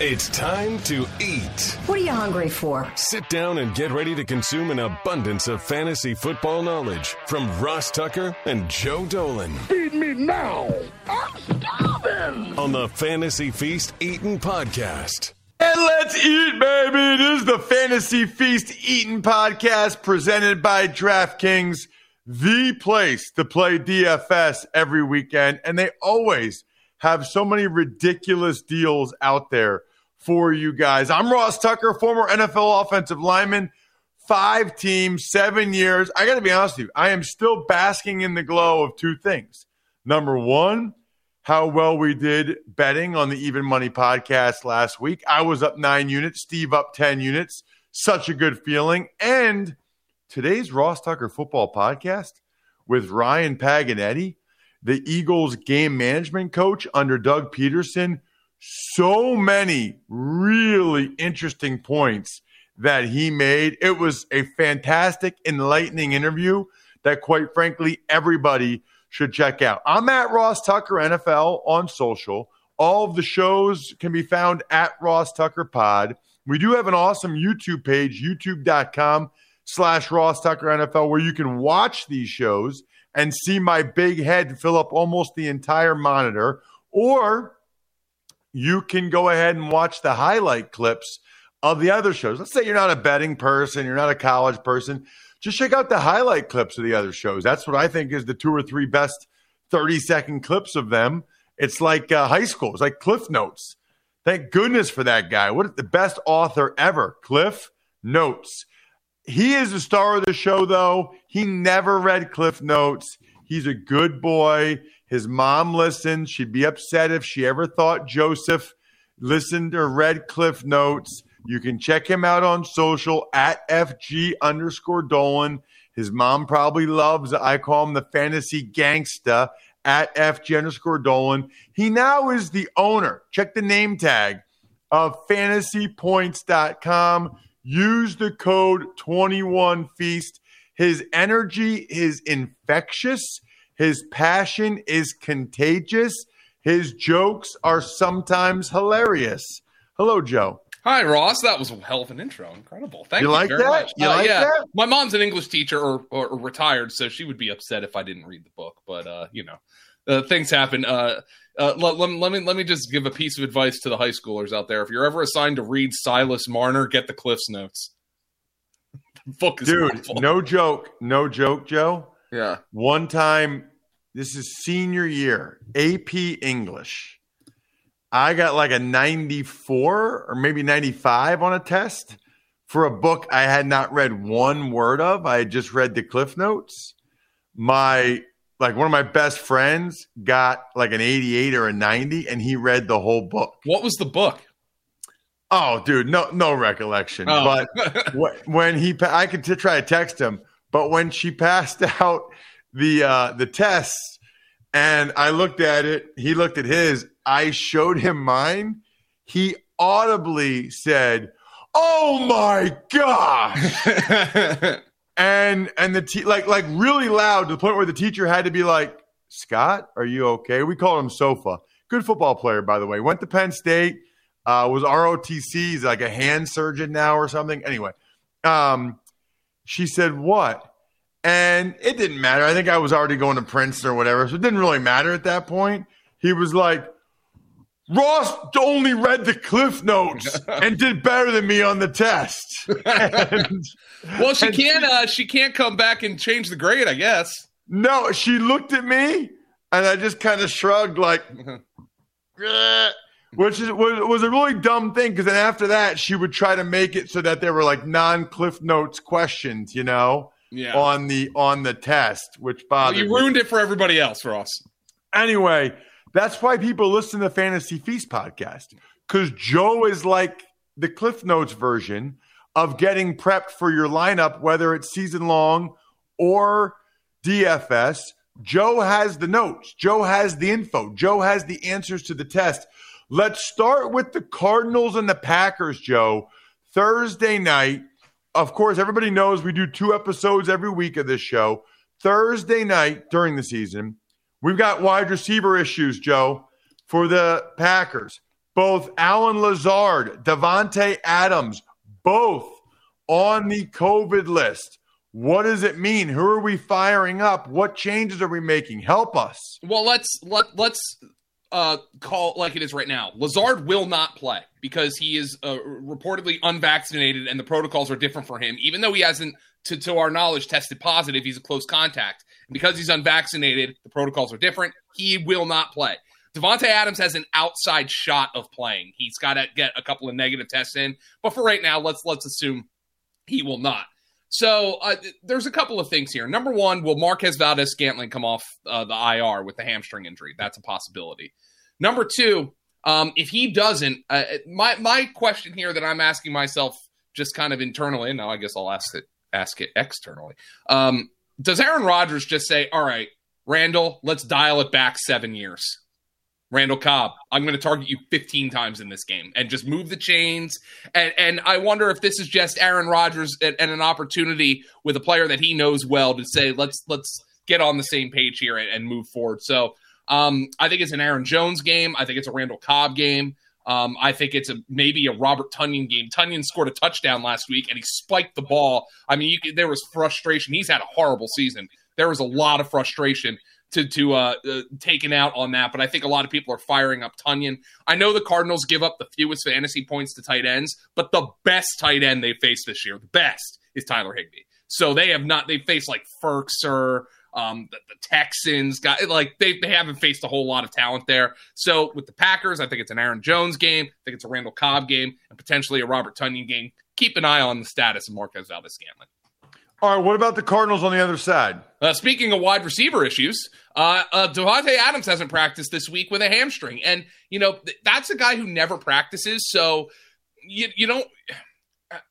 It's time to eat. What are you hungry for? Sit down and get ready to consume an abundance of fantasy football knowledge from Ross Tucker and Joe Dolan. Feed me now. I'm starving. On the Fantasy Feast Eating Podcast. And let's eat, baby. It is the Fantasy Feast Eating Podcast presented by DraftKings, the place to play DFS every weekend. And they always have so many ridiculous deals out there for you guys. I'm Ross Tucker, former NFL offensive lineman, five teams, seven years. I got to be honest with you, I am still basking in the glow of two things. Number one, how well we did betting on the Even Money podcast last week. I was up nine units, Steve up 10 units. Such a good feeling. And today's Ross Tucker football podcast with Ryan Paganetti, the Eagles game management coach under Doug Pederson so many really interesting points that he made. It was a fantastic, enlightening interview that, quite frankly, everybody should check out. I'm at Ross Tucker NFL on social. All of the shows can be found at Ross Tucker Pod. We do have an awesome YouTube page, youtube.com slash Ross Tucker NFL, where you can watch these shows and see my big head fill up almost the entire monitor. Or you can go ahead and watch the highlight clips of the other shows. Let's say you're not a betting person, you're not a college person. Just check out the highlight clips of the other shows. That's what I think is the two or three best 30 second clips of them. It's like uh, high school, it's like Cliff Notes. Thank goodness for that guy. What the best author ever, Cliff Notes. He is the star of the show, though. He never read Cliff Notes. He's a good boy. His mom listened. She'd be upset if she ever thought Joseph listened or read Cliff Notes. You can check him out on social at FG underscore Dolan. His mom probably loves, I call him the fantasy gangsta at FG underscore Dolan. He now is the owner. Check the name tag of fantasypoints.com. Use the code 21feast. His energy is infectious. His passion is contagious. His jokes are sometimes hilarious. Hello, Joe. Hi, Ross. That was a hell of an intro. Incredible. Thank you, You like very that? much. You Uh, like yeah. that? My mom's an English teacher or, or, or retired, so she would be upset if I didn't read the book. But uh, you know, uh, things happen. Uh, uh, let, let, let me let me just give a piece of advice to the high schoolers out there. If you're ever assigned to read Silas Marner, get the Cliff's Notes. The book is Dude, awful. no joke. No joke, Joe. Yeah. One time, this is senior year, AP English. I got like a 94 or maybe 95 on a test for a book I had not read one word of. I had just read the Cliff Notes. My like one of my best friends got like an 88 or a 90 and he read the whole book. What was the book? Oh, dude, no no recollection. Oh. But when he I could t- try to text him, but when she passed out the uh the tests and I looked at it, he looked at his, I showed him mine. He audibly said, "Oh my gosh." and and the te- like like really loud to the point where the teacher had to be like, "Scott, are you okay?" We called him Sofa. Good football player, by the way. Went to Penn State. Uh, was ROTC. He's like a hand surgeon now or something. Anyway, um, she said what? And it didn't matter. I think I was already going to Princeton or whatever, so it didn't really matter at that point. He was like, Ross only read the Cliff Notes and did better than me on the test. And- well, she can't. Uh, she can't come back and change the grade. I guess. No, she looked at me and I just kind of shrugged like, which is, was, was a really dumb thing because then after that she would try to make it so that there were like non Cliff Notes questions, you know, Yeah. on the on the test, which bothered you me. ruined it for everybody else, Ross. Anyway, that's why people listen to the Fantasy Feast podcast because Joe is like the Cliff Notes version of getting prepped for your lineup, whether it's season long or DFS. Joe has the notes. Joe has the info. Joe has the answers to the test. Let's start with the Cardinals and the Packers, Joe. Thursday night. Of course, everybody knows we do two episodes every week of this show. Thursday night during the season, we've got wide receiver issues, Joe, for the Packers. both Allen Lazard, Davante Adams, both on the COVID list. What does it mean? Who are we firing up? What changes are we making? Help us. Well, let's let let's uh, call like it is right now. Lazard will not play because he is uh, reportedly unvaccinated, and the protocols are different for him. Even though he hasn't, to, to our knowledge, tested positive, he's a close contact. And because he's unvaccinated, the protocols are different. He will not play. Davante Adams has an outside shot of playing. He's got to get a couple of negative tests in, but for right now, let's let's assume he will not. So uh, there's a couple of things here. Number one, will Marquez Valdes Scantling come off uh, the IR with the hamstring injury? That's a possibility. Number two, um, if he doesn't, uh, my my question here that I'm asking myself just kind of internally, and now I guess I'll ask it ask it externally. Um, does Aaron Rodgers just say, "All right, Randall, let's dial it back seven years"? Randall Cobb, I'm going to target you 15 times in this game and just move the chains. And, and I wonder if this is just Aaron Rodgers and, and, an opportunity with a player that he knows well to say, let's let's get on the same page here and, and move forward. So um, I think it's an Aaron Jones game. I think it's a Randall Cobb game. Um, I think it's a maybe a Robert Tonyan game. Tonyan scored a touchdown last week and he spiked the ball. I mean, could, there was frustration. He's had a horrible season. There was a lot of frustration to to uh, uh, taken out on that. But I think a lot of people are firing up Tonyan. I know the Cardinals give up the fewest fantasy points to tight ends, but the best tight end they faced this year, the best, is Tyler Higbee. So they have not they faced like Firkser, um, the, the, Texans got like they, they haven't faced a whole lot of talent there. So with the Packers, I think it's an Aaron Jones game. I think it's a Randall Cobb game and potentially a Robert Tonyan game. Keep an eye on the status of Marquez Valdes Scantling. All right, what about the Cardinals on the other side? Uh, speaking of wide receiver issues, uh, uh, Davante Adams hasn't practiced this week with a hamstring, and you know th- that's a guy who never practices. So you you don't.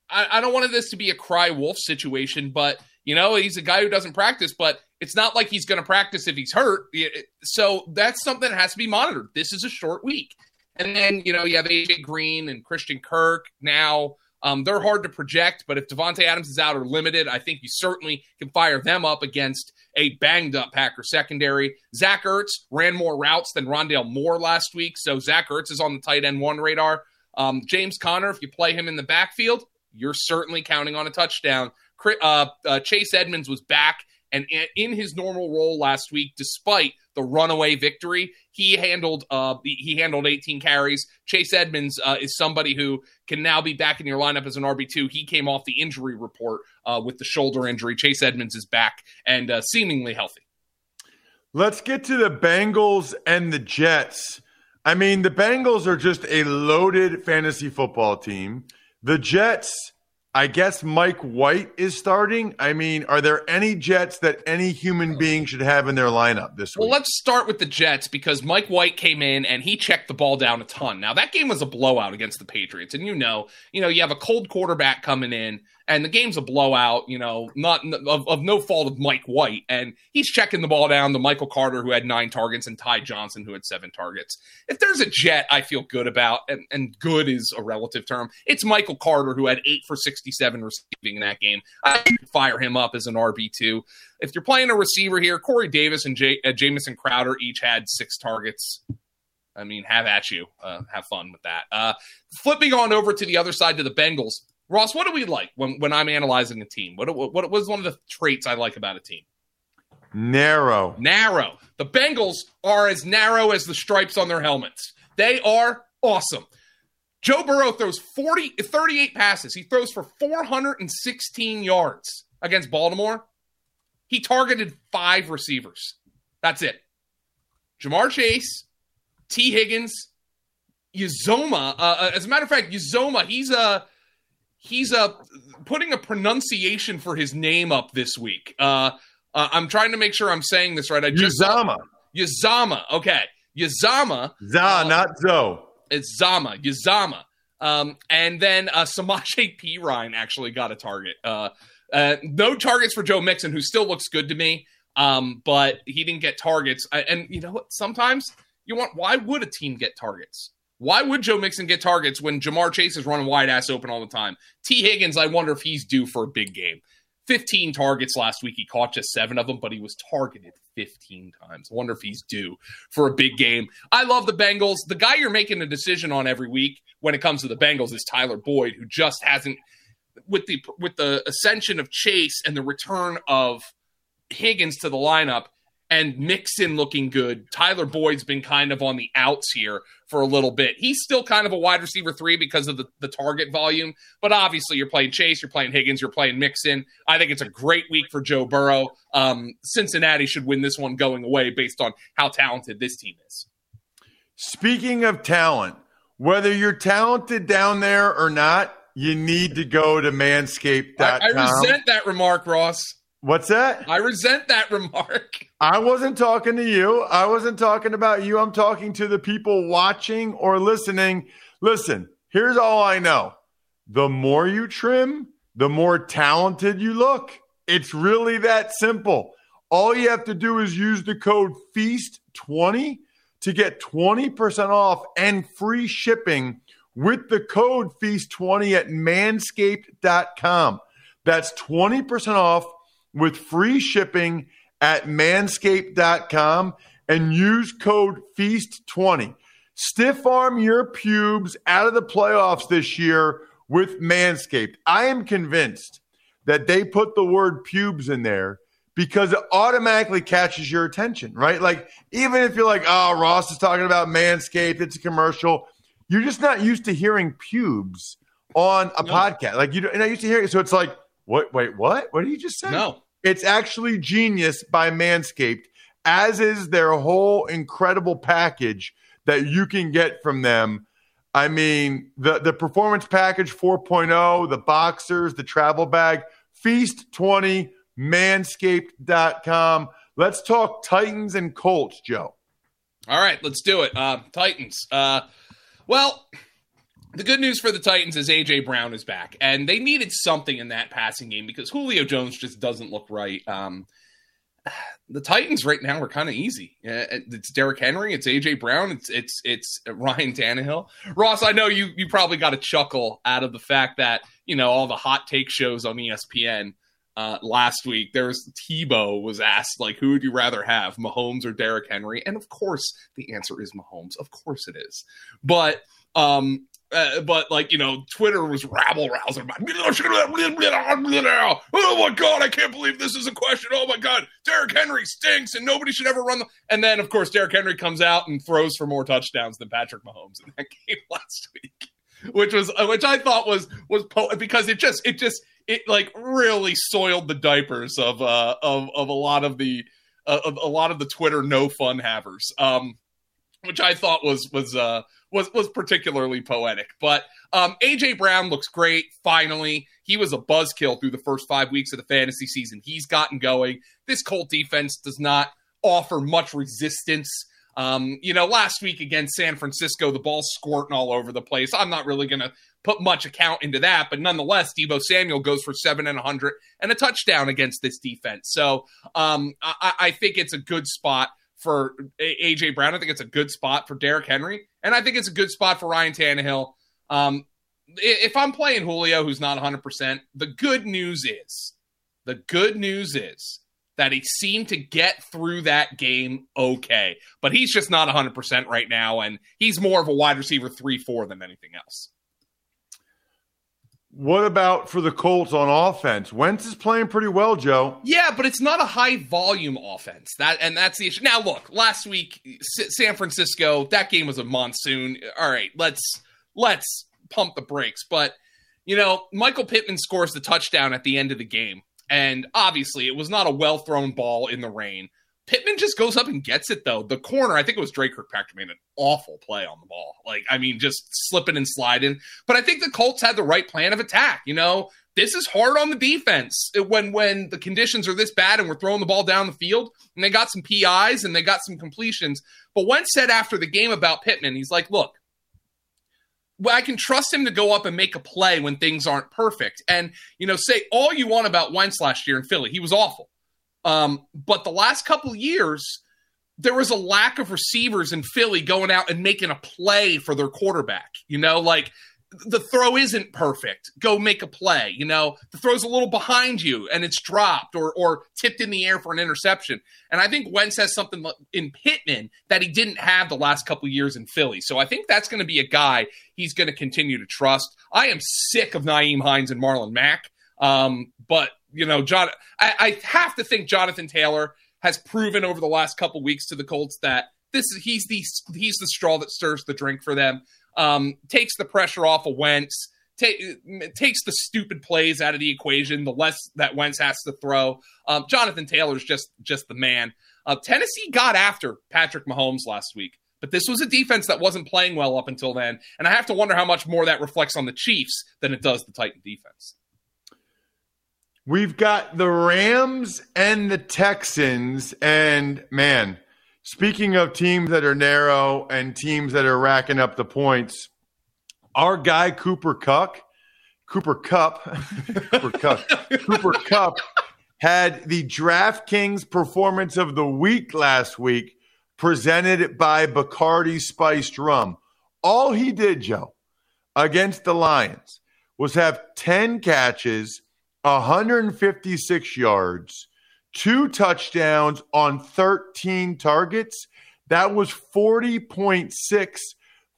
I, I don't want this to be a cry wolf situation, but you know he's a guy who doesn't practice, but it's not like he's going to practice if he's hurt. So that's something that has to be monitored. This is a short week, and then you know you have AJ Green and Christian Kirk now. Um, they're hard to project, but if Davante Adams is out or limited, I think you certainly can fire them up against a banged up Packer secondary. Zach Ertz ran more routes than Rondale Moore last week, so Zach Ertz is on the tight end one radar. Um, James Conner, if you play him in the backfield, you're certainly counting on a touchdown. Uh, uh, Chase Edmonds was back and in his normal role last week, despite the runaway victory, he handled uh, he handled 18 carries. Chase Edmonds uh, is somebody who can now be back in your lineup as an RB two. He came off the injury report uh, with the shoulder injury. Chase Edmonds is back and uh, seemingly healthy. Let's get to the Bengals and the Jets. I mean, the Bengals are just a loaded fantasy football team. The Jets I guess Mike White is starting. I mean, are there any Jets that any human being should have in their lineup this week? Well, let's start with the Jets because Mike White came in and he checked the ball down a ton. Now, that game was a blowout against the Patriots. And you know, you know, you have a cold quarterback coming in and the game's a blowout, you know, not of, of, no fault of Mike White. And he's checking the ball down to Michael Carter, who had nine targets, and Ty Johnson, who had seven targets. If there's a jet I feel good about, and, and good is a relative term, it's Michael Carter, who had eight for 67 receiving in that game. I fire him up as an RB2. If you're playing a receiver here, Corey Davis and J- uh, Jamison Crowder each had six targets. I mean, have at you. Uh, have fun with that. Uh, flipping on over to the other side to the Bengals. Ross, what do we like when, when I'm analyzing a team? What, what, what was one of the traits I like about a team? Narrow. Narrow. The Bengals are as narrow as the stripes on their helmets. They are awesome. Joe Burrow throws 40, 38 passes. He throws for 416 yards against Baltimore. He targeted five receivers. That's it. Ja'Marr Chase, Tee Higgins, Uzomah. Uh, uh, as a matter of fact, Uzomah, he's a he's uh, putting a pronunciation for his name up this week. Uh, uh, I'm trying to make sure I'm saying this right. I just Uzama. Uzama. Okay. Uzama. Za, uh, not Zo. It's Zama. Uzama. Um, and then uh, Samaje Perine actually got a target. Uh, uh, no targets for Joe Mixon, who still looks good to me, um, but he didn't get targets. And you know what? Sometimes you want. Why would a team get targets? Why would Joe Mixon get targets when Ja'Marr Chase is running wide ass open all the time? Tee Higgins, I wonder if he's due for a big game. 15 targets last week. He caught just seven of them, but he was targeted 15 times. I wonder if he's due for a big game. I love the Bengals. The guy you're making a decision on every week when it comes to the Bengals is Tyler Boyd, who just hasn't with the with the ascension of Chase and the return of Higgins to the lineup and Mixon looking good. Tyler Boyd's been kind of on the outs here for a little bit. He's still kind of a wide receiver three because of the, the target volume, but obviously you're playing Chase, you're playing Higgins, you're playing Mixon. I think it's a great week for Joe Burrow. Um, Cincinnati should win this one going away based on how talented this team is. Speaking of talent, whether you're talented down there or not, you need to go to manscaped.com. I, I resent that remark, Ross. What's that? I resent that remark. I wasn't talking to you. I wasn't talking about you. I'm talking to the people watching or listening. Listen, here's all I know the more you trim, the more talented you look. It's really that simple. All you have to do is use the code FEAST20 to get 20% off and free shipping with the code FEAST20 at manscaped.com. That's 20% off with free shipping at manscaped.com and use code FEAST20. Stiff arm your pubes out of the playoffs this year with Manscaped. I am convinced that they put the word pubes in there because it automatically catches your attention, right? Like, even if you're like, oh, Ross is talking about Manscaped, it's a commercial you're just not used to hearing pubes on a no. podcast. Like you're not used to hearing it. So it's like, what? Wait, what? What did you just say? No, it's actually genius by Manscaped, as is their whole incredible package that you can get from them. I mean, the the performance package 4.0, the boxers, the travel bag, Feast 20, manscaped.com. Let's talk Titans and Colts, Joe. All right, let's do it. Uh, Titans. Uh, well, the good news for the Titans is AJ Brown is back, and they needed something in that passing game because Julio Jones just doesn't look right. Um, the Titans right now are kind of easy. It's Derrick Henry, it's AJ Brown, it's it's it's Ryan Tannehill. Ross, I know you you probably got a chuckle out of the fact that you know all the hot take shows on ESPN. Uh, last week, there was Tebow was asked like, who would you rather have, Mahomes or Derrick Henry? And of course, the answer is Mahomes. Of course, it is. But um, uh, but like you know, Twitter was rabble rousing. Oh my god, I can't believe this is a question. Oh my god, Derrick Henry stinks, and nobody should ever run. The... And then, of course, Derrick Henry comes out and throws for more touchdowns than Patrick Mahomes in that game last week, which was which I thought was was po- because it just it just it like really soiled the diapers of uh of of a lot of the uh, of a lot of the Twitter no fun havers. Um, which I thought was was uh was was particularly poetic. But um, AJ Brown looks great. Finally, he was a buzzkill through the first five weeks of the fantasy season. He's gotten going. This Colt defense does not offer much resistance. Um, you know, last week against San Francisco, the ball squirting all over the place. I'm not really going to put much account into that, but nonetheless, Deebo Samuel goes for seven and a hundred and a touchdown against this defense. So um, I, I, think it's a good spot for AJ Brown. I think it's a good spot for Derrick Henry, and I think it's a good spot for Ryan Tannehill. Um, if I'm playing Julio, who's not 100, percent the good news is the good news is that he seemed to get through that game okay, but he's just not 100% right now, and he's more of a wide receiver 3 4 than anything else. What about for the Colts on offense? Wentz is playing pretty well, Joe. Yeah, but it's not a high volume offense. That and that's the issue. Now, look, last week San Francisco, that game was a monsoon. All right, let's let's pump the brakes. But you know, Michael Pittman scores the touchdown at the end of the game, and obviously it was not a well thrown ball in the rain. Pittman just goes up and gets it though. The corner, I think it was Dre Kirkpatrick made an awful play on the ball. Like, I mean, just slipping and sliding. But I think the Colts had the right plan of attack. You know, this is hard on the defense when when the conditions are this bad and we're throwing the ball down the field. And they got some PIs and they got some completions. But Wentz said after the game about Pittman, he's like, look, well, I can trust him to go up and make a play when things aren't perfect. And, you know, say all you want about Wentz last year in Philly. He was awful. Um, but the last couple years, there was a lack of receivers in Philly going out and making a play for their quarterback. You know, like the throw isn't perfect. Go make a play. You know, the throw's a little behind you and it's dropped or or tipped in the air for an interception. And I think Wentz has something in Pittman that he didn't have the last couple years in Philly. So I think that's going to be a guy he's going to continue to trust. I am sick of Nyheim Hines and Marlon Mack. Um, but you know, John, I, I have to think Jonathan Taylor has proven over the last couple weeks to the Colts that this is he's the he's the straw that stirs the drink for them um, takes the pressure off of Wentz, take, takes the stupid plays out of the equation, the less that Wentz has to throw. Um, Jonathan Taylor's just just the man. Uh, Tennessee got after Patrick Mahomes last week, but this was a defense that wasn't playing well up until then, and I have to wonder how much more that reflects on the Chiefs than it does the Titan defense. We've got the Rams and the Texans, and man, Speaking of teams that are narrow and teams that are racking up the points, our guy Cooper Kupp, Cooper Kupp, Cooper Kupp, Cooper Kupp had the DraftKings performance of the week last week, presented by Bacardi Spiced Rum. All he did, Joe, against the Lions was have 10 catches, 156 yards, two touchdowns on 13 targets. That was 40.6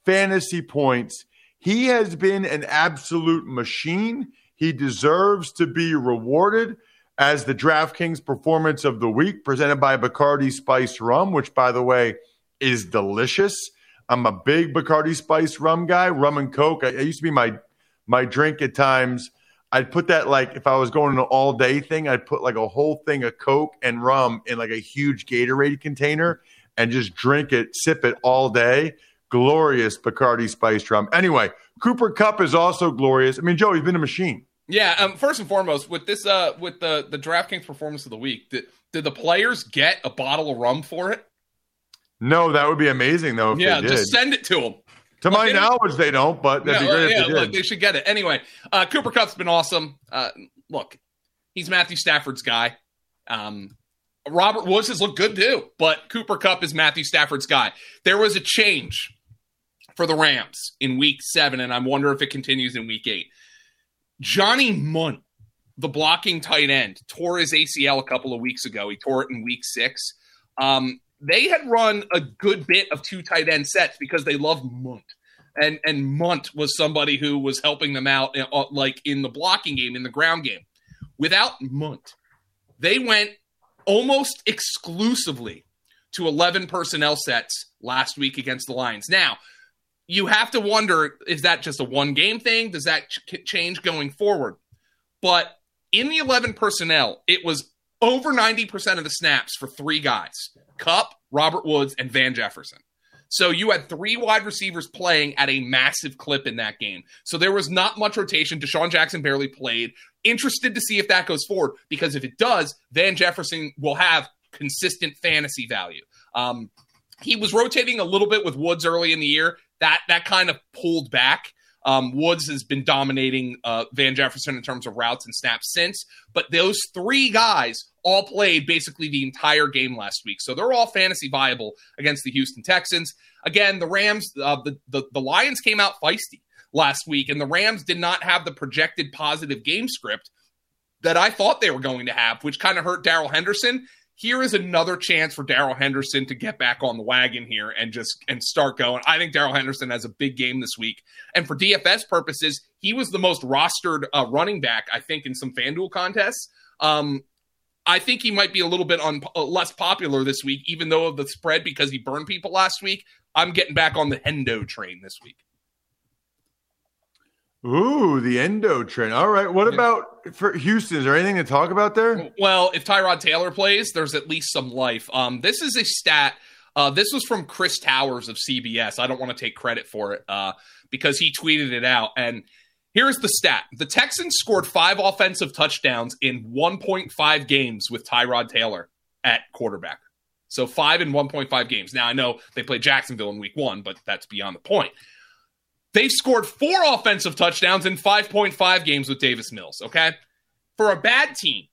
fantasy points. He has been an absolute machine. He deserves to be rewarded as the DraftKings performance of the week presented by Bacardi Spice Rum, which, by the way, is delicious. I'm a big Bacardi Spice Rum guy. Rum and Coke. I, I used to be my my drink at times I'd put that like if I was going an all day thing, I'd put like a whole thing of Coke and rum in like a huge Gatorade container and just drink it, sip it all day. Glorious Bacardi spiced rum. Anyway, Cooper Kupp is also glorious. I mean, Joe, he's been a machine. Yeah. Um, first and foremost, with this, uh, with the the DraftKings performance of the week, did, did the players get a bottle of rum for it? No, that would be amazing though. yeah, just send it to them. To my knowledge, they don't, but that'd be great yeah, they look, they should get it. Anyway, uh, Cooper Kupp's been awesome. Uh, look, he's Matthew Stafford's guy. Um, Robert Woods has looked good too, but Cooper Kupp is Matthew Stafford's guy. There was a change for the Rams in week seven, and I wonder if it continues in week eight. Johnny Mundt, the blocking tight end, tore his ACL a couple of weeks ago. He tore it in week six. Um, they had run a good bit of two tight end sets because they love Mundt. And and Mundt was somebody who was helping them out uh, like in the blocking game, in the ground game. Without Mundt, they went almost exclusively to 11 personnel sets last week against the Lions. Now, you have to wonder is that just a one game thing? Does that ch- change going forward? But in the 11 personnel, it was over 90% of the snaps for three guys Kupp, Robert Woods, and Van Jefferson. So you had three wide receivers playing at a massive clip in that game. So there was not much rotation. DeSean Jackson barely played. Interested to see if that goes forward because if it does, Van Jefferson will have consistent fantasy value. Um, he was rotating a little bit with Woods early in the year. That that kind of pulled back. Um, Woods has been dominating uh, Van Jefferson in terms of routes and snaps since, but those three guys all played basically the entire game last week, so they're all fantasy viable against the Houston Texans. Again, the Rams, uh, the, the the Lions came out feisty last week, and the Rams did not have the projected positive game script that I thought they were going to have, which kind of hurt Darrell Henderson here is another chance for Darrell Henderson to get back on the wagon here and just and start going. I think Darrell Henderson has a big game this week, and for DFS purposes, he was the most rostered uh, running back I think in some FanDuel contests. Um, I think he might be a little bit on uh, less popular this week, even though of the spread because he burned people last week. I'm getting back on the Hendo train this week. Ooh, the endo trend. All right. What yeah. about for Houston? Is there anything to talk about there? Well, if Tyrod Taylor plays, there's at least some life. Um, this is a stat. Uh, this was from Chris Towers of CBS. I don't want to take credit for it uh, because he tweeted it out. And here's the stat: the Texans scored five offensive touchdowns in 1.5 games with Tyrod Taylor at quarterback. So five in 1.5 games. Now I know they played Jacksonville in Week One, but that's beyond the point. They've scored four offensive touchdowns in 5.5 games with Davis Mills, okay? For a bad team,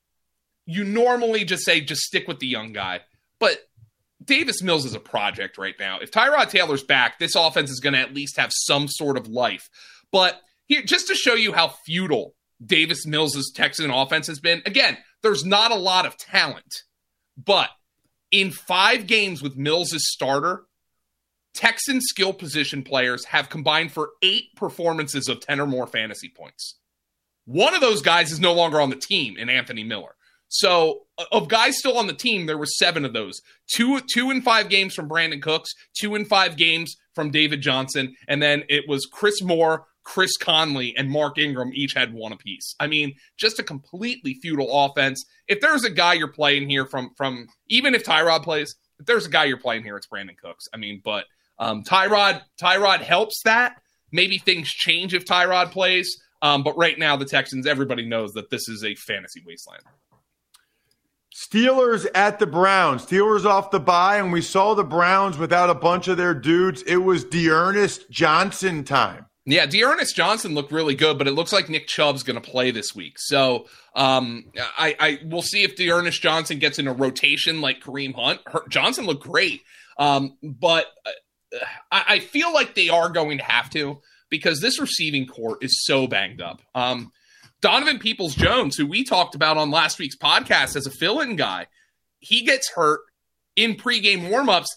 you normally just say, just stick with the young guy. But Davis Mills is a project right now. If Tyrod Taylor's back, this offense is going to at least have some sort of life. But here just to show you how futile Davis Mills' Texan offense has been. Again, there's not a lot of talent, but in five games with Mills as starter, Texan skill position players have combined for eight performances of 10 or more fantasy points. One of those guys is no longer on the team in Anthony Miller. So uh, of guys still on the team, there were seven of those. Two two in five games from Brandin Cooks, two in five games from David Johnson, and then it was Chris Moore, Chris Conley, and Mark Ingram each had one apiece. I mean, just a completely futile offense. If there's a guy you're playing here from from even if Tyrod plays, if there's a guy you're playing here, it's Brandin Cooks. I mean, but um, Tyrod Tyrod helps that. Maybe things change if Tyrod plays. Um, but right now, the Texans, everybody knows that this is a fantasy wasteland. Steelers at the Browns. Steelers off the bye, and we saw the Browns without a bunch of their dudes. It was D'Ernest Johnson time. Yeah, D'Ernest Johnson looked really good, but it looks like Nick Chubb's going to play this week. So um, I, I will see if D'Ernest Johnson gets in a rotation like Kareem Hunt. Her, Johnson looked great, um, but uh, I, I, feel like they are going to have to because this receiving corps is so banged up. Um, Donovan Peoples Jones, who we talked about on last week's podcast as a fill in guy, he gets hurt in pregame warmups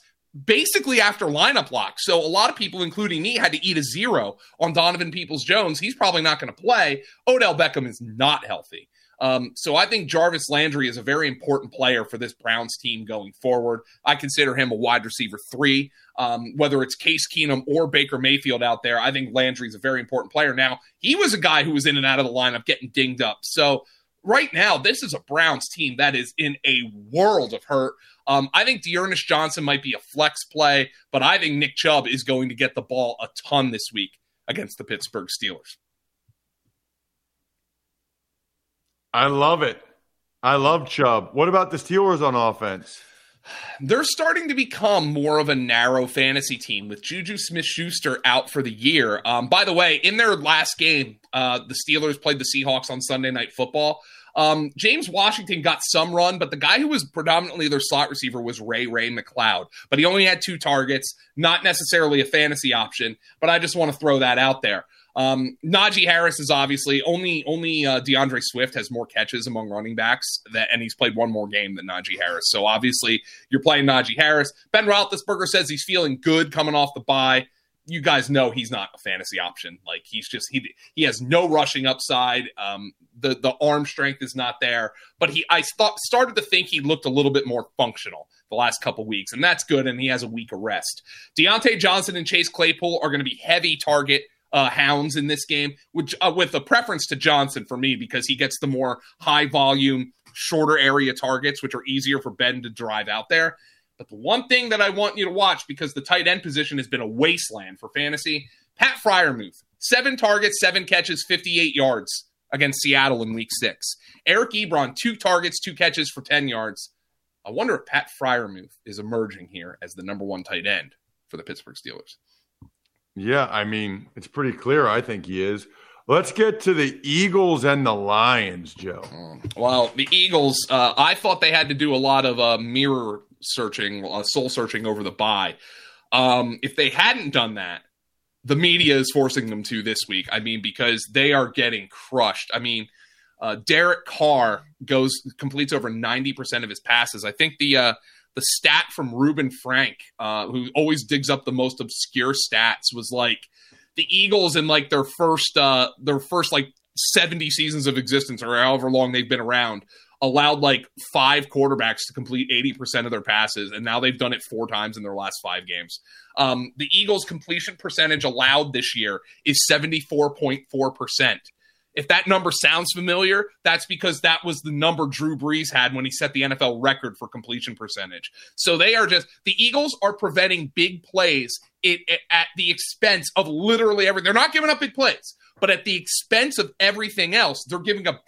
basically after lineup lock. So a lot of people, including me, had to eat a zero on Donovan Peoples Jones. He's probably not going to play. Odell Beckham is not healthy. Um, so I think Jarvis Landry is a very important player for this Browns team going forward. I consider him a wide receiver three. Um, whether it's Case Keenum or Baker Mayfield out there, I think Landry is a very important player. Now, he was a guy who was in and out of the lineup getting dinged up. So right now, this is a Browns team that is in a world of hurt. Um, I think D'Ernest Johnson might be a flex play, but I think Nick Chubb is going to get the ball a ton this week against the Pittsburgh Steelers. I love it. I love Chubb. What about the Steelers on offense? They're starting to become more of a narrow fantasy team with Juju Smith Schuster out for the year. Um, by the way, in their last game, uh, the Steelers played the Seahawks on Sunday Night Football. Um, James Washington got some run, but the guy who was predominantly their slot receiver was Ray Ray McCloud. But he only had two targets, not necessarily a fantasy option. But I just want to throw that out there. Um, Najee Harris is obviously only only uh, D'Andre Swift has more catches among running backs that, and he's played one more game than Najee Harris. So obviously you're playing Najee Harris. Ben Roethlisberger says he's feeling good coming off the bye. You guys know he's not a fantasy option. Like he's just he he has no rushing upside. Um, the the arm strength is not there. But he I thought started to think he looked a little bit more functional the last couple weeks, and that's good. And he has a week of rest. Diontae Johnson and Chase Claypool are going to be heavy target uh, hounds in this game, which uh, with a preference to Johnson for me because he gets the more high volume, shorter area targets, which are easier for Ben to drive out there. But the one thing that I want you to watch because the tight end position has been a wasteland for fantasy, Pat Freiermuth, seven targets, seven catches, 58 yards against Seattle in week six. Eric Ebron, two targets, two catches for 10 yards. I wonder if Pat Freiermuth is emerging here as the number one tight end for the Pittsburgh Steelers. Yeah, I mean, it's pretty clear. I think he is. Let's get to the Eagles and the Lions, Joe. Mm. Well, the Eagles, uh, I thought they had to do a lot of uh, mirror searching, uh, soul searching over the bye. Um, if they hadn't done that, the media is forcing them to this week. I mean, because they are getting crushed. I mean, uh, Derek Carr goes completes over ninety percent of his passes. I think the uh, the stat from Reuben Frank, uh, who always digs up the most obscure stats, was like the Eagles in like their first uh, their first like seventy seasons of existence or however long they've been around allowed like five quarterbacks to complete 80% of their passes, and now they've done it four times in their last five games. Um, the Eagles' completion percentage allowed this year is 74.4%. If that number sounds familiar, that's because that was the number Drew Brees had when he set the NFL record for completion percentage. So they are just the Eagles are preventing big plays it, it, at the expense of literally everything. They're not giving up big plays, but at the expense of everything else, they're giving up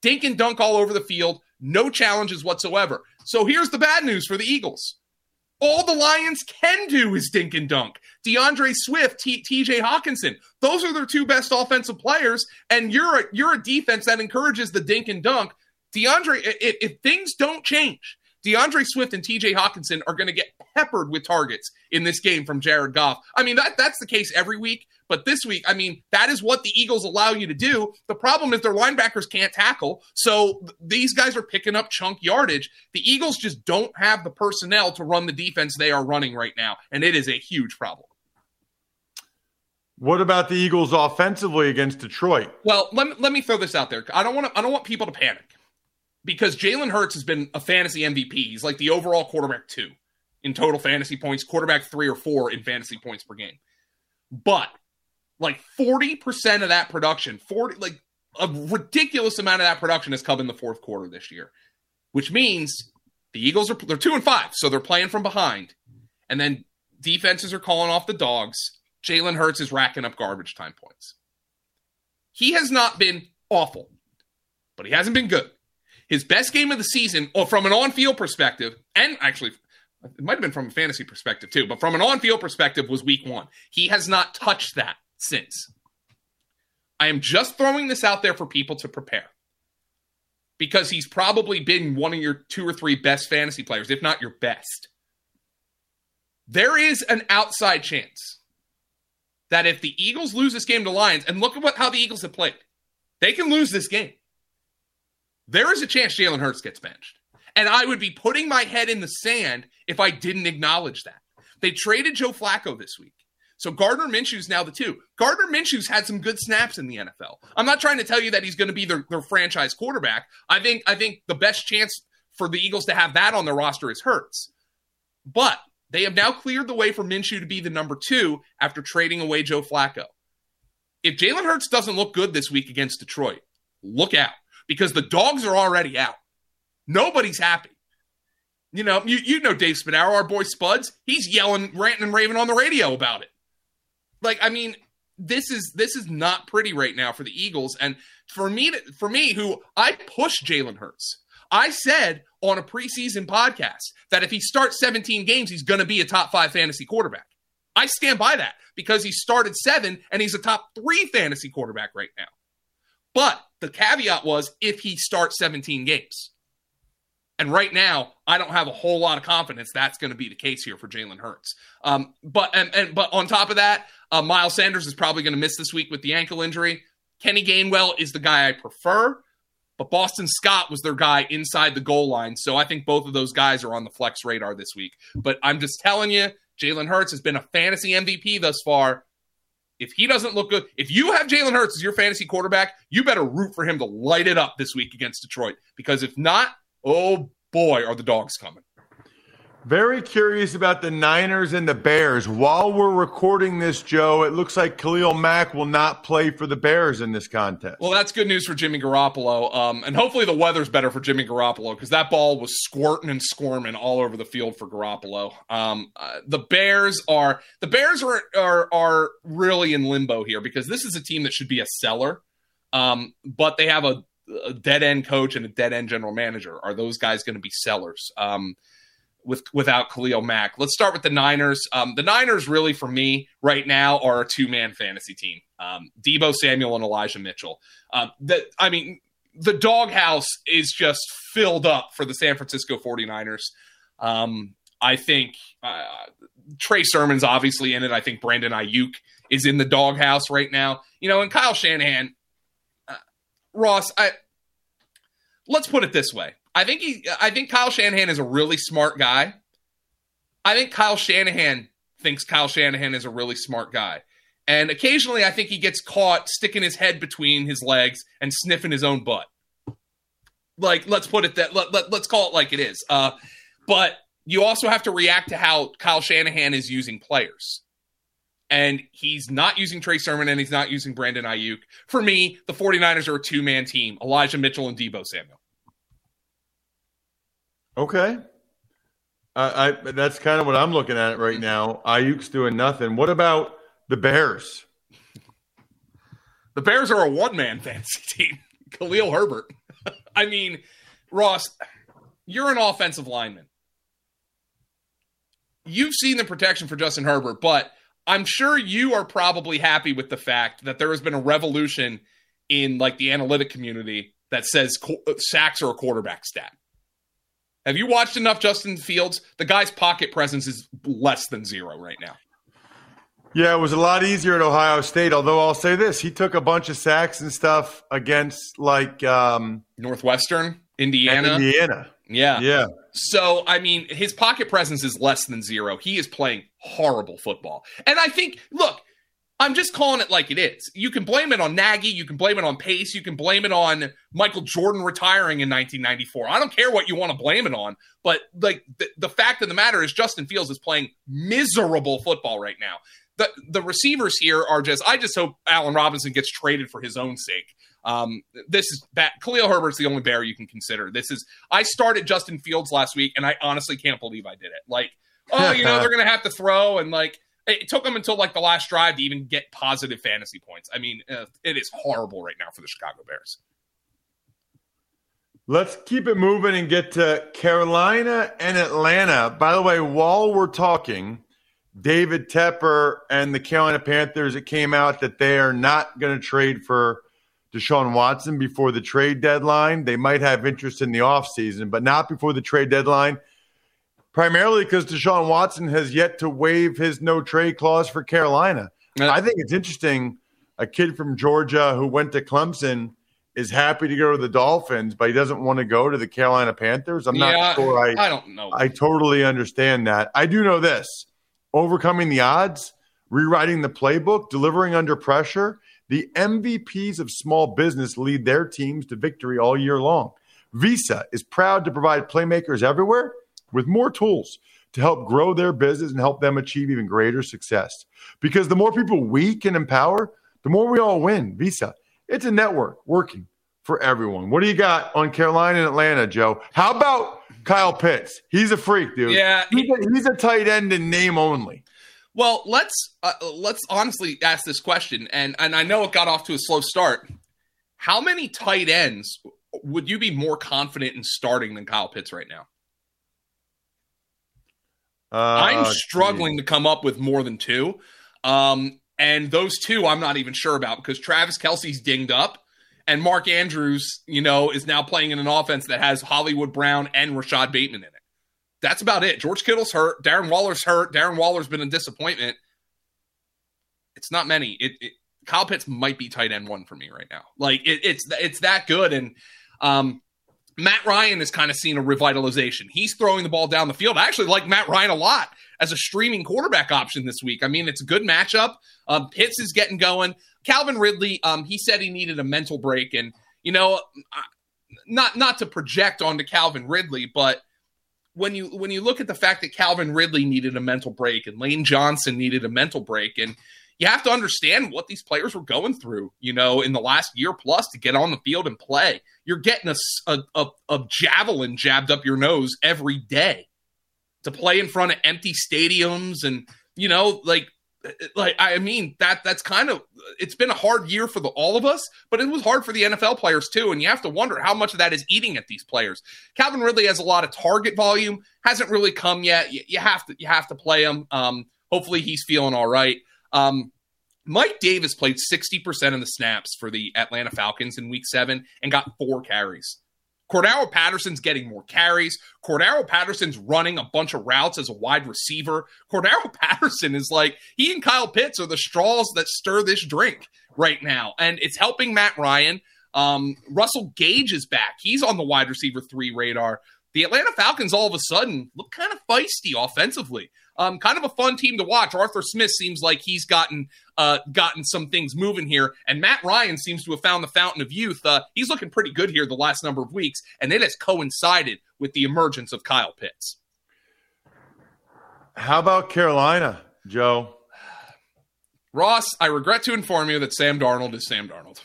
dink and dunk all over the field, no challenges whatsoever. So here's the bad news for the Eagles. All the Lions can do is dink and dunk. D'Andre Swift, TJ Hockenson, those are their two best offensive players. And you're a, you're a defense that encourages the dink and dunk. D'Andre, if, if things don't change, D'Andre Swift and TJ Hockenson are going to get peppered with targets in this game from Jared Goff. I mean, that that's the case every week, But this week, I mean, that is what the Eagles allow you to do. The problem is their linebackers can't tackle. So these guys are picking up chunk yardage. The Eagles just don't have the personnel to run the defense they are running right now. And it is a huge problem. What about the Eagles offensively against Detroit? Well, let me, let me throw this out there. I don't want to, I don't want people to panic because Jalen Hurts has been a fantasy MVP. He's like the overall quarterback two in total fantasy points, quarterback three or four in fantasy points per game. But like 40% of that production, 40 like a ridiculous amount of that production has come in the fourth quarter this year, which means the Eagles are they're 2 and 5, so they're playing from behind. And then defenses are calling off the dogs. Jalen Hurts is racking up garbage time points. He has not been awful, but he hasn't been good. His best game of the season, or from an on-field perspective, and actually it might have been from a fantasy perspective too, but from an on field perspective, was week one. He has not touched that since. I am just throwing this out there for people to prepare because he's probably been one of your two or three best fantasy players, if not your best. There is an outside chance that if the Eagles lose this game to Lions, and look at what how the Eagles have played, they can lose this game. There is a chance Jalen Hurts gets benched. And I would be putting my head in the sand if I didn't acknowledge that. They traded Joe Flacco this week. So Gardner Minshew's now the two. Gardner Minshew's had some good snaps in the NFL. I'm not trying to tell you that he's going to be their, their franchise quarterback. I think I think the best chance for the Eagles to have that on their roster is Hurts. But they have now cleared the way for Minshew to be the number two after trading away Joe Flacco. If Jalen Hurts doesn't look good this week against Detroit, look out because the dogs are already out. Nobody's happy. You know, you, you know Dave Spadaro, our boy Spuds. He's yelling, ranting, and raving on the radio about it. Like, I mean, this is this is not pretty right now for the Eagles. And for me, to, for me, who I push Jalen Hurts. I said on a preseason podcast that if he starts 17 games, he's going to be a top five fantasy quarterback. I stand by that because he started seven and he's a top three fantasy quarterback right now. But the caveat was if he starts 17 games. And right now, I don't have a whole lot of confidence that's going to be the case here for Jalen Hurts. Um, but and, and but on top of that, uh, Miles Sanders is probably going to miss this week with the ankle injury. Kenny Gainwell is the guy I prefer, but Boston Scott was their guy inside the goal line. So I think both of those guys are on the flex radar this week. But I'm just telling you, Jalen Hurts has been a fantasy MVP thus far. If he doesn't look good, if you have Jalen Hurts as your fantasy quarterback, you better root for him to light it up this week against Detroit. Because if not, oh boy, are the dogs coming. Very curious about the Niners and the Bears. While we're recording this, Joe, it looks like Khalil Mack will not play for the Bears in this contest. Well, that's good news for Jimmy Garoppolo. Um, and hopefully the weather's better for Jimmy Garoppolo because that ball was squirting and squirming all over the field for Garoppolo. Um, uh, the Bears are the Bears are, are are really in limbo here because this is a team that should be a seller. Um, but they have a a dead end coach and a dead end general manager. Are those guys going to be sellers? With without Khalil Mack. Let's start with the Niners. Um, the Niners really for me right now are a two man fantasy team. Um, Deebo Samuel and Elijah Mitchell. Um, that I mean, the doghouse is just filled up for the San Francisco 49ers. Um, I think uh, Trey Sermon's obviously in it. I think Brandon Aiyuk is in the doghouse right now. You know, and Kyle Shanahan, uh, Ross, I let's put it this way. I think he I think Kyle Shanahan is a really smart guy. I think Kyle Shanahan thinks Kyle Shanahan is a really smart guy. And occasionally I think he gets caught sticking his head between his legs and sniffing his own butt. Like let's put it that let, let, let's call it like it is. Uh, but you also have to react to how Kyle Shanahan is using players. And he's not using Trey Sermon and he's not using Brandon Aiyuk. For me, the 49ers are a two man team Elijah Mitchell and Deebo Samuel. Okay. I that's kind of what I'm looking at right now. Aiyuk's doing nothing. What about the Bears? The Bears are a one man fantasy team. Khalil Herbert. I mean, Ross, you're an offensive lineman. You've seen the protection for Justin Herbert, but I'm sure you are probably happy with the fact that there has been a revolution in like the analytic community that says sacks are a quarterback stat. Have you watched enough Justin Fields? The guy's pocket presence is less than zero right now. Yeah, it was a lot easier at Ohio State. Although I'll say this, he took a bunch of sacks and stuff against like um, Northwestern, Indiana. Indiana. Yeah. Yeah. So, I mean, his pocket presence is less than zero. He is playing horrible football. And I think, look, I'm just calling it like it is. You can blame it on Nagy. You can blame it on Pace. You can blame it on Michael Jordan retiring in 1994. I don't care what you want to blame it on. But, like, the, the fact of the matter is Justin Fields is playing miserable football right now. The, the receivers here are just, I just hope Allen Robinson gets traded for his own sake. Um, this is that Khalil Herbert's the only bear you can consider. This is, I started Justin Fields last week and I honestly can't believe I did it. Like, oh, you know, they're going to have to throw and like, it took them until like the last drive to even get positive fantasy points. I mean, uh, it is horrible right now for the Chicago Bears. Let's keep it moving and get to Carolina and Atlanta. By the way, while we're talking, David Tepper and the Carolina Panthers, it came out that they are not going to trade for Deshaun Watson before the trade deadline. They might have interest in the offseason, but not before the trade deadline primarily because Deshaun Watson has yet to waive his no trade clause for Carolina. Uh, I think it's interesting. A kid from Georgia who went to Clemson is happy to go to the Dolphins, but he doesn't want to go to the Carolina Panthers. I'm Yeah, not sure. I, I don't know. I totally understand that. I do know this overcoming the odds, rewriting the playbook, delivering under pressure. The MVPs of small business lead their teams to victory all year long. Visa is proud to provide playmakers everywhere with more tools to help grow their business and help them achieve even greater success. Because the more people we can empower, the more we all win. Visa, it's a network working for everyone. What do you got on Carolina and Atlanta, Joe? How about Kyle Pitts? He's a freak, dude. Yeah, he's a, he's a tight end in name only. Well, let's uh, let's honestly ask this question, and and I know it got off to a slow start. How many tight ends would you be more confident in starting than Kyle Pitts right now? I'm struggling to come up with more than two, um, and those two I'm not even sure about because Travis Kelce's dinged up, and Mark Andrews, you know, is now playing in an offense that has Hollywood Brown and Rashod Bateman in it. That's about it. George Kittle's hurt. Darren Waller's hurt. Darren Waller's been a disappointment. It's not many. It, it Kyle Pitts might be tight end one for me right now. Like it, it's it's that good, and um, Matt Ryan has kind of seen a revitalization. He's throwing the ball down the field. I actually like Matt Ryan a lot as a streaming quarterback option this week. I mean, it's a good matchup. Um, Pitts is getting going. Calvin Ridley, um, he said he needed a mental break, and you know, not not to project onto Calvin Ridley, but when you when you look at the fact that Calvin Ridley needed a mental break and Lane Johnson needed a mental break, and you have to understand what these players were going through, you know, in the last year plus to get on the field and play. You're getting a, a, a, a javelin jabbed up your nose every day to play in front of empty stadiums and, you know, like like I mean that that's kind of it's been a hard year for the, all of us, but it was hard for the NFL players too. And you have to wonder how much of that is eating at these players. Calvin Ridley has a lot of target volume, hasn't really come yet. You, you have to you have to play him. Um, hopefully he's feeling all right. Um, Mike Davis played 60% of the snaps for the Atlanta Falcons in week seven and got four carries. Cordarrelle Patterson's getting more carries. Cordarrelle Patterson's running a bunch of routes as a wide receiver. Cordarrelle Patterson is like, he and Kyle Pitts are the straws that stir this drink right now. And it's helping Matt Ryan. Um, Russell Gage is back. He's on the wide receiver three radar. The Atlanta Falcons all of a sudden look kind of feisty offensively. Um, kind of a fun team to watch. Arthur Smith seems like he's gotten uh, gotten some things moving here, and Matt Ryan seems to have found the fountain of youth. Uh, he's looking pretty good here the last number of weeks, and it has coincided with the emergence of Kyle Pitts. How about Carolina, Joe? Ross, I regret to inform you that Sam Darnold is Sam Darnold.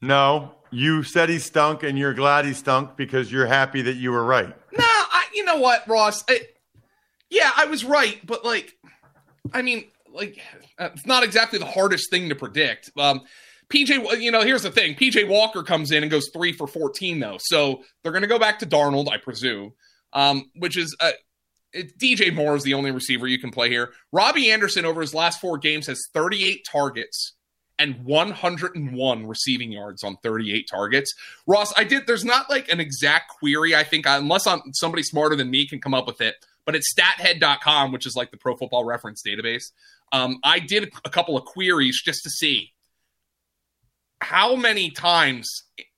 No, you said he stunk, and you're glad he stunk because you're happy that you were right. No, I, you know what, Ross? I, yeah, I was right, but like, I mean, like, it's not exactly the hardest thing to predict. Um, PJ, you know, here's the thing: PJ Walker comes in and goes three for fourteen, though, so they're going to go back to Darnold, I presume, um, which is. Uh, DJ Moore is the only receiver you can play here. Robbie Anderson over his last four games has 38 targets and 101 receiving yards on 38 targets. Ross, I did. There's not like an exact query. I think unless I'm somebody smarter than me can come up with it. But it's stathead.com, which is like the pro football reference database. Um, I did a couple of queries just to see how many times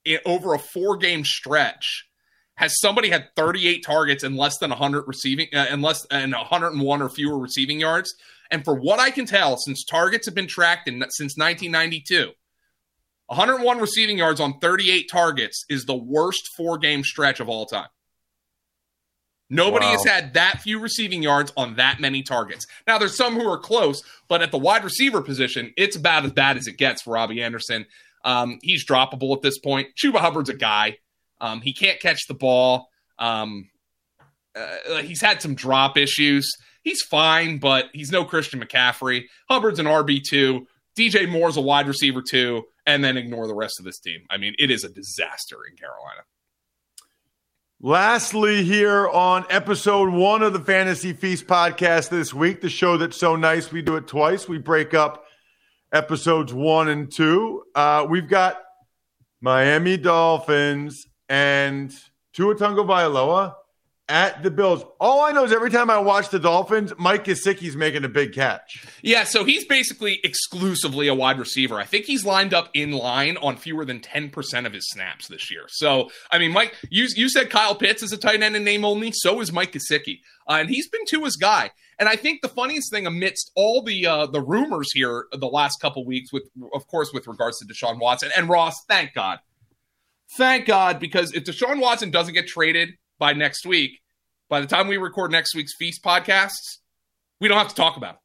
in, over a four game stretch has somebody had 38 targets and less than 100 receiving uh, and less and 101 or fewer receiving yards. And for what I can tell, since targets have been tracked in, since 1992, 101 receiving yards on 38 targets is the worst four game stretch of all time. Nobody wow. has had that few receiving yards on that many targets. Now, there's some who are close, but at the wide receiver position, it's about as bad as it gets for Robbie Anderson. Um, he's droppable at this point. Chuba Hubbard's a guy. Um, he can't catch the ball. Um, uh, he's had some drop issues. He's fine, but he's no Christian McCaffrey. Hubbard's an RB2. DJ Moore's a wide receiver, too. And then ignore the rest of this team. I mean, it is a disaster in Carolina. Lastly, here on episode one of the Fantasy Feast podcast this week, the show that's so nice we do it twice. We break up episodes one and two. Uh, we've got Miami Dolphins and Tua Tagovailoa at the Bills. All I know is every time I watch the Dolphins, Mike Gesicki's making a big catch. Yeah, so he's basically exclusively a wide receiver. I think he's lined up in line on fewer than 10% of his snaps this year. So, I mean, Mike, you, you said Kyle Pitts is a tight end in name only. So is Mike Gesicki. Uh, and he's been Tua's guy. And I think the funniest thing amidst all the uh, the rumors here the last couple weeks, with of course with regards to Deshaun Watson and Ross, thank God, thank God, because if Deshaun Watson doesn't get traded by next week, by the time we record next week's Feast podcasts, we don't have to talk about it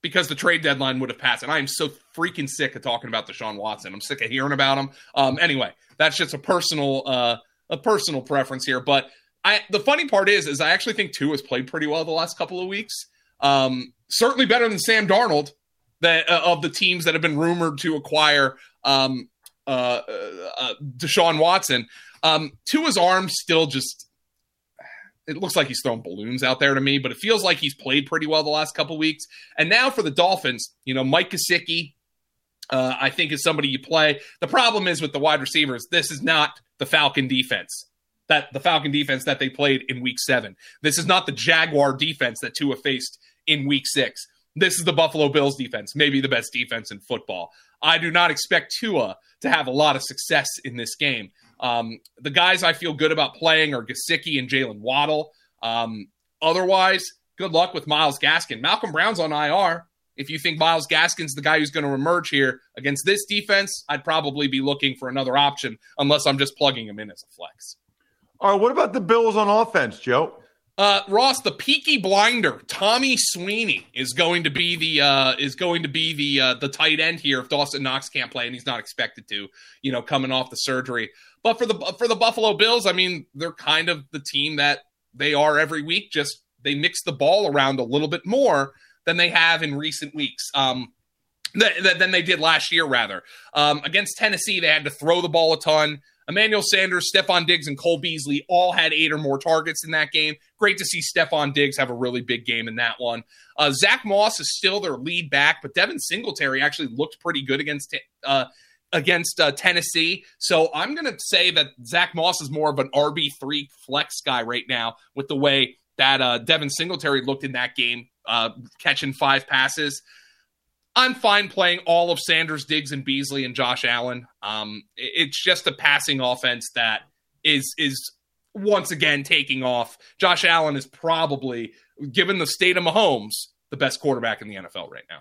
because the trade deadline would have passed. And I am so freaking sick of talking about Deshaun Watson. I'm sick of hearing about him. Um, anyway, that's just a personal uh, a personal preference here. But I the funny part is is I actually think Tua has played pretty well the last couple of weeks. Um, certainly better than Sam Darnold that uh, of the teams that have been rumored to acquire um, uh, uh, uh Deshaun Watson. Um, Tua's arm still just it looks like he's throwing balloons out there to me, but it feels like he's played pretty well the last couple weeks. And now for the Dolphins, you know, Mike Gesicki, uh, I think is somebody you play. The problem is with the wide receivers, this is not the Falcon defense that the Falcon defense that they played in week seven. This is not the Jaguar defense that Tua faced in week six. This is the Buffalo Bills defense, maybe the best defense in football. I do not expect Tua to have a lot of success in this game. Um, the guys I feel good about playing are Gesicki and Jaylen Waddle. Um, otherwise, good luck with Myles Gaskin. Malcolm Brown's on IR. If you think Myles Gaskin's the guy who's going to emerge here against this defense, I'd probably be looking for another option unless I'm just plugging him in as a flex. All right, what about the Bills on offense, Joe? Uh, Ross, the Peaky Blinder, Tommy Sweeney is going to be the uh, is going to be the uh, the tight end here if Dawson Knox can't play, and he's not expected to. You know, coming off the surgery. But for the for the Buffalo Bills, I mean, they're kind of the team that they are every week. Just they mix the ball around a little bit more than they have in recent weeks. Um, than they did last year, rather. Um, against Tennessee, they had to throw the ball a ton. Emmanuel Sanders, Stefon Diggs, and Cole Beasley all had eight or more targets in that game. Great to see Stefon Diggs have a really big game in that one. Uh, Zack Moss is still their lead back, but Devin Singletary actually looked pretty good against uh, against uh, Tennessee. So I'm going to say that Zack Moss is more of an RB3 flex guy right now with the way that uh, Devin Singletary looked in that game, uh, catching five passes. I'm fine playing all of Sanders, Diggs, and Beasley and Josh Allen. Um, it's just a passing offense that is is once again taking off. Josh Allen is probably, given the state of Mahomes, the best quarterback in the NFL right now.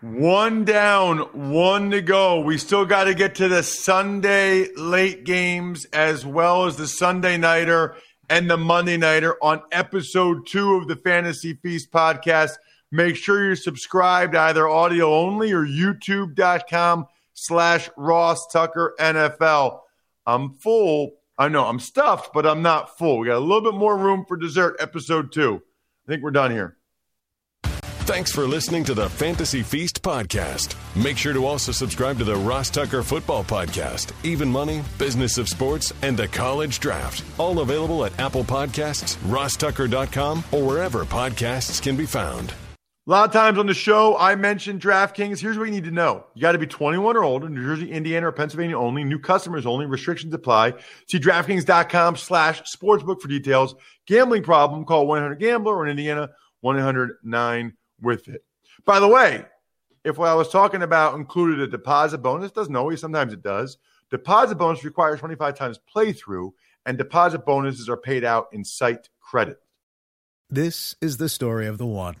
One down, one to go. We still got to get to the Sunday late games as well as the Sunday Nighter and the Monday Nighter on episode two of the Fantasy Feast podcast. Make sure you're subscribed either audio only or youtube.com slash Ross Tucker NFL. I'm full. I know I'm stuffed, but I'm not full. We got a little bit more room for dessert, episode two. I think we're done here. Thanks for listening to the Fantasy Feast podcast. Make sure to also subscribe to the Ross Tucker Football Podcast, Even Money, Business of Sports, and the College Draft. All available at Apple Podcasts, rosstucker.com, or wherever podcasts can be found. A lot of times on the show, I mentioned DraftKings. Here's what you need to know. You got to be 21 or older, New Jersey, Indiana, or Pennsylvania only. New customers only. Restrictions apply. See DraftKings.com slash sportsbook for details. Gambling problem, call 1-800-GAMBLER or in Indiana, 1-800-9-WITH-IT. By the way, if what I was talking about included a deposit bonus, doesn't always, sometimes it does. Deposit bonus requires 25 times playthrough, and deposit bonuses are paid out in site credit. This is the story of the one.